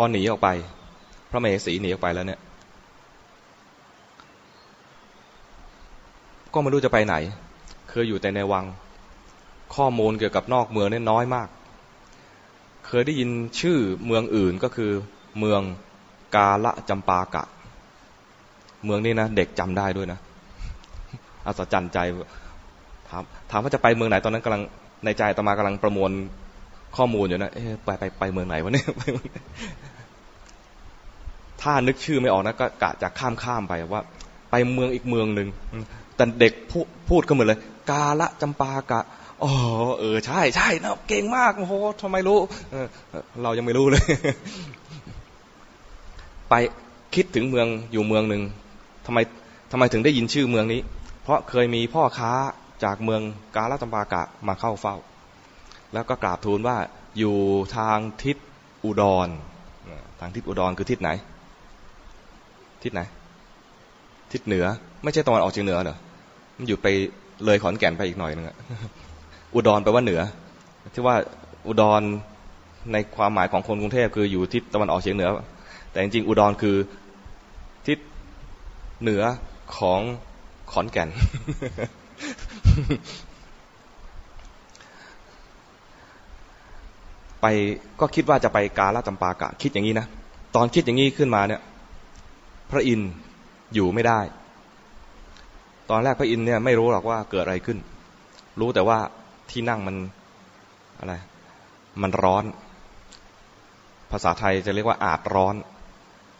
พอหนีออกไป พระมเหสีหนีออกไปแล้วเนี่ย ก็ไม่รู้จะไปไหน เคยอยู่แต่ในวัง ข้อมูลเกี่ยวกับนอกเมืองเนี่ยน้อยมาก เคยได้ยินชื่อเมืองอื่นก็คือ เมืองกาละจำปากะ เมืองนี้นะเด็กจำได้ด้วยนะอัศจรรย์ใจถามถามว่าจะไปเมืองไหนตอนนั้นกำลังในใจตมากำลังประมวล ข้อมูลอยู่นะไปไปไปเมืองไหนวะเนี่ยถ้านึกชื่อไม่ออกนะก็กะจะข้ามข้ามไปว่า ไปเมืองอีกเมืองหนึ่งแต่เด็กพูดพูดขึ้นมาเลย กาละจำปากะอ๋อเออใช่ใช่นะเก่งมากโอ้โหทำไมรู้เรายังไม่รู้เลย ไปคิดถึงเมืองอยู่เมืองหนึ่งทำไมทำไมถึงได้ยินชื่อเมืองนี้ เพราะเคยมีพ่อค้าจากเมืองกาลตัมปากะมาเข้าเฝ้า แล้วก็กราบทูลว่าอยู่ทางทิศอุดร ทางทิศอุดรคือทิศไหน ทิศไหน ทิศเหนือ ไม่ใช่ตะวันออกเฉียงเหนือเหรอ มันอยู่ไปเลยขอนแก่นไปอีกหน่อยนึงอุดรแปลว่าเหนือ ที่ว่าอุดรในความหมายของคนกรุงเทพคืออยู่ทิศตะวันออกเฉียงเหนือ แต่จริงๆอุดรคือทิศเหนือของขอนแก่น ไปก็คิดว่าจะไปกาลจำปากะ คิดอย่างนี้นะ ตอนคิดอย่างนี้ขึ้นมาเนี่ย พระอินทร์อยู่ไม่ได้ ตอนแรกพระอินทร์เนี่ยไม่รู้หรอกว่าเกิดอะไรขึ้น รู้แต่ว่าที่นั่งมันอะไร มันร้อน ภาษาไทยจะเรียกว่าอาจร้อน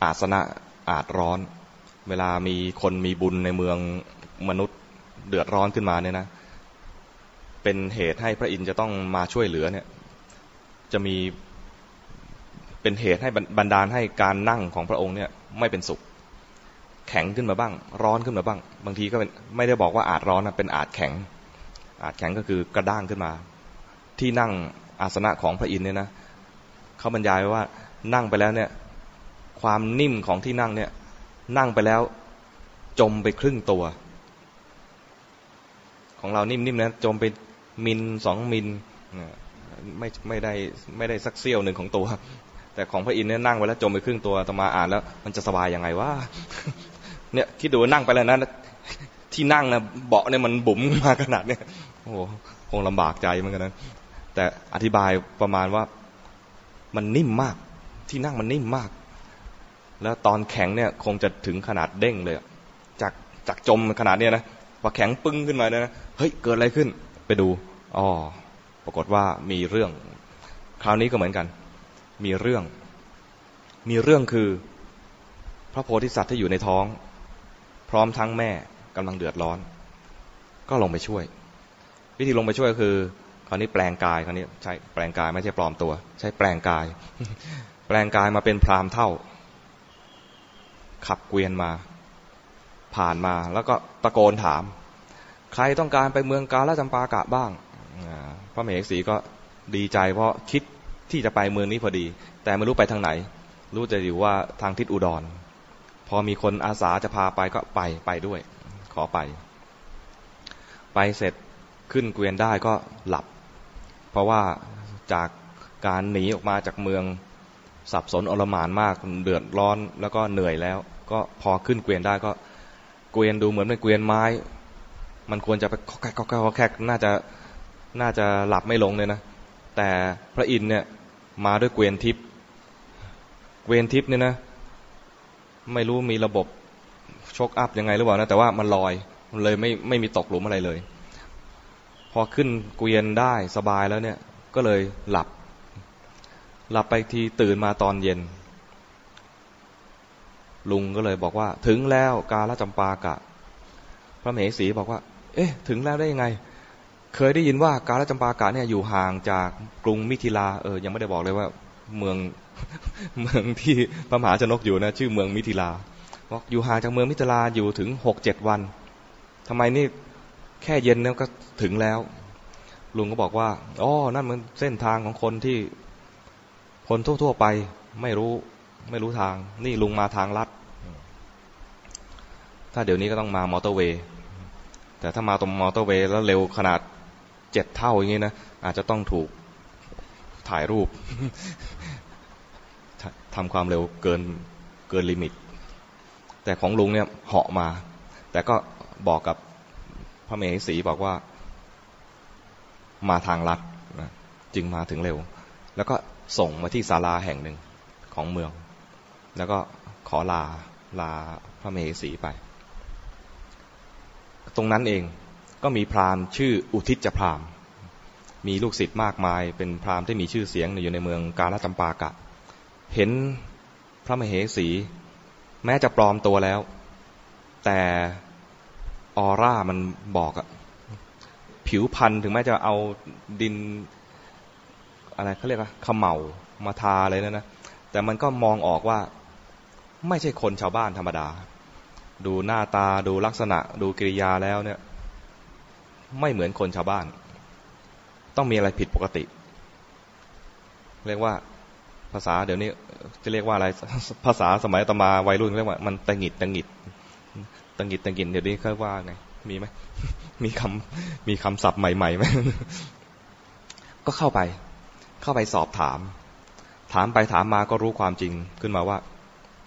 อาสนะอาจร้อน เวลามีคนมีบุญในเมืองมนุษย์เดือดร้อนขึ้นมาเนี่ยนะ เป็นเหตุให้พระอินทร์จะต้องมาช่วยเหลือเนี่ย จะมีเป็นเหตุให้บรรดาลให้การนั่งของพระองค์เนี่ยไม่เป็นสุข แข็งขึ้นมาบ้าง ร้อนขึ้นมาบ้าง บางทีก็เป็นไม่ได้บอกว่าอาจร้อนนะเป็นอาจแข็ง อาจแข็งก็คือกระด้างขึ้นมา ที่นั่งอาสนะของพระอินทร์เนี่ยนะเขาบรรยายว่านั่งไปแล้วเนี่ยความนิ่มของที่นั่งเนี่ยนั่งไปแล้วจมไปครึ่งตัว ของเรานิ่มๆนะจมไปมิลสองมิล ไม่ไม่ได้ไม่ได้สักเสี้ยวหนึ่งของตัว แต่ของพระอินทร์เนี่ยนั่งไว้แล้วจมไปครึ่งตัวตมาอ่านแล้ว มันจะสบายยังไงวะเนี่ยคิดดูนั่งไปแล้วนะที่นั่งนะเบาะเนี่ยมันบุ๋มมาขนาดเนี้ยโอ้โหคงลำบากใจเหมือนกันนะแต่อธิบายประมาณว่ามันนิ่มมาก ที่นั่งมันนิ่มมาก แล้วตอนแข็งเนี่ยคงจะถึงขนาดเด้งเลยจากจากจมขนาดเนี้ยนะพอแข็งปึ้งขึ้นมาเนี่ยนะเฮ้ยเกิดอะไรขึ้น ไปดูอ๋อ ปรากฏว่ามีเรื่อง คราวนี้ก็เหมือนกัน มีเรื่อง มีเรื่องคือ พระโพธิสัตว์ที่อยู่ในท้อง พร้อมทั้งแม่กำลังเดือดร้อน ก็ลงไปช่วย วิธีลงไปช่วยคือ คราวนี้แปลงกายคราวนี้ใช้แปลงกายไม่ใช่ปลอมตัว ใช้แปลงกาย แปลงกายมาเป็นพรามเท่า ขับเกวียนมา ผ่านมาแล้วก็ตะโกนถาม ใครต้องการไปเมืองกาลจำปากะบ้าง พระมเหสีก็ดีใจเพราะคิดที่จะไปเมืองนี้พอดี แต่ไม่รู้ไปทางไหน รู้จะอยู่ว่าทางทิศอุดร พอมีคนอาสาจะพาไปก็ไปไปด้วย ขอไป ไปเสร็จขึ้นเกวียนได้ก็หลับ เพราะว่าจากการหนีออกมาจากเมืองสับสนอลหมานมากเดือดร้อนแล้วก็เหนื่อยแล้ว ก็พอขึ้นเกวียนได้ก็เกวียนดูเหมือนเป็นเกวียนไม้ มันควรจะไปแคกแคกแคกน่าจะ น่าจะหลับไม่ลงเลยนะ แต่พระอินทร์เนี่ยมาด้วยเกวียนทิพย์เกวียนทิพย์เนี่ยนะ ไม่รู้มีระบบชกอัพยังไงหรือเปล่านะแต่ว่ามันลอยมันเลยไม่ไม่มีตกหลุมอะไรเลย พอขึ้นเกวียนได้สบายแล้วเนี่ย ก็เลยหลับ หลับไปทีตื่นมาตอนเย็น ลุงก็เลยบอกว่า ถึงแล้วกาลจำปากะ พระมเหสีบอกว่า เอ๊ะ ถึงแล้วได้ยังไง เคยได้ยินว่ากาลจำปากะเนี่ยอยู่ห่างจากกรุงมิถิลาเออยังไม่ได้บอกเลยว่าเมืองเมืองที่พระมหาชนกอยู่นะชื่อเมืองมิถิลาบอกอยู่ห่างจากเมืองมิถิลาอยู่ถึงหกเจ็ดวันทำไมนี่แค่เย็นเนี่ยก็ถึงแล้ว ลุงก็บอกว่าอ๋อนั่นมันเส้นทางของคนที่คนทั่วๆไปไม่รู้ไม่รู้ทาง นี่ลุงมาทางลัด ถ้าเดี๋ยวนี้ก็ต้องมามอเตอร์เวย์แต่ถ้ามาตรงมอเตอร์เวย์แล้วเร็วขนาด เจ็ดเท่าอย่างนี้นะอาจจะต้องถูกถ่ายรูปทำความเร็วเกินเกิน limit แต่ของลุงเนี่ยเหาะมา แต่ก็บอกกับพระเมหสีบอกว่า มาทางลัดนะจึงมาถึงเร็ว แล้วก็ส่งมาที่ศาลาแห่งหนึ่งของเมือง แล้วก็ขอลาลาพระเมหสีไป ตรงนั้นเอง ก็มีพราหมณ์ชื่ออุทิศจพราหมณ์ มีลูกศิษย์มากมาย เป็นพราหมณ์ที่มีชื่อเสียงอยู่ในเมืองกาลจำปากะ เห็นพระมเหสี แม้จะปลอมตัวแล้ว แต่ออร่ามันบอกอะผิวพันธุ์ถึงแม้จะเอาดิน อะไรเขาเรียกว่าขมเหลามาทาเลยนะนะ แต่มันก็มองออกว่าไม่ใช่คนชาวบ้านธรรมดา ดูหน้าตาดูลักษณะดูกิริยาแล้วเนี่ย ไม่เหมือนคนชาวบ้าน ต้องมีอะไรผิดปกติ เรียกว่าภาษาเดี๋ยวนี้จะเรียกว่าอะไรภาษาสมัยตมาวัยรุ่นเรียกว่ามันตังหิดตังหิดตังหิดตังหิดเดี๋ยวนี้เขาว่าไงมีไหมมีคำมีคำศัพท์ใหม่ๆไหมก็เข้าไป เข้าไปสอบถาม ถามไปถามมาก็รู้ความจริงขึ้นมาว่า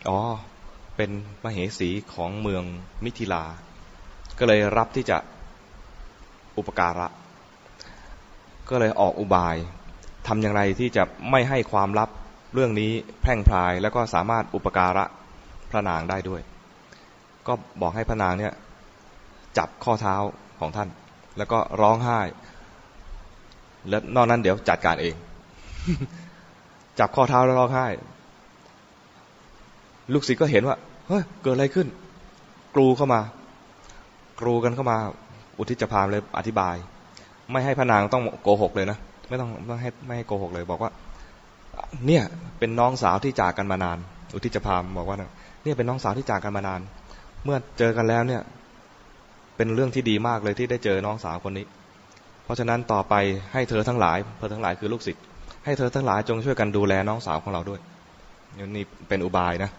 อ๋อ เป็นมเหสีของเมืองมิถิลา ก็เลยรับที่จะ อุปการะ ก็เลยออกอุบายทำอย่างไรที่จะไม่ให้ความลับเรื่องนี้แพร่งพรายแล้วก็สามารถอุปการะพระนางได้ด้วย ก็บอกให้พระนางเนี่ยจับข้อเท้าของท่าน แล้วก็ร้องไห้ แล้วนอกนั้นเดี๋ยวจัดการเอง จับข้อเท้าแล้วร้องไห้ ลูกศิษย์ก็เห็นว่าเฮ้ยเกิดอะไรขึ้น กรูเข้ามากรูกันเข้ามา อุทิศพามเลยอธิบาย ไม่ให้พระนางต้องโกหกเลยนะไม่ต้องไม่ให้ไม่ให้โกหกเลย บอกว่า เนี่ยเป็นน้องสาวที่จากกันมานาน อุทิศพามบอกว่าเนี่ยเป็นน้องสาวที่จากกันมานาน เมื่อเจอกันแล้วเนี่ย เป็นเรื่องที่ดีมากเลยที่ได้เจอน้องสาวคนนี้ เพราะฉะนั้นต่อไปให้เธอทั้งหลายเธอทั้งหลายคือลูกศิษย์ให้เธอทั้งหลายจงช่วยกันดูแลน้องสาวของเราด้วยนี่เป็นอุบายนะ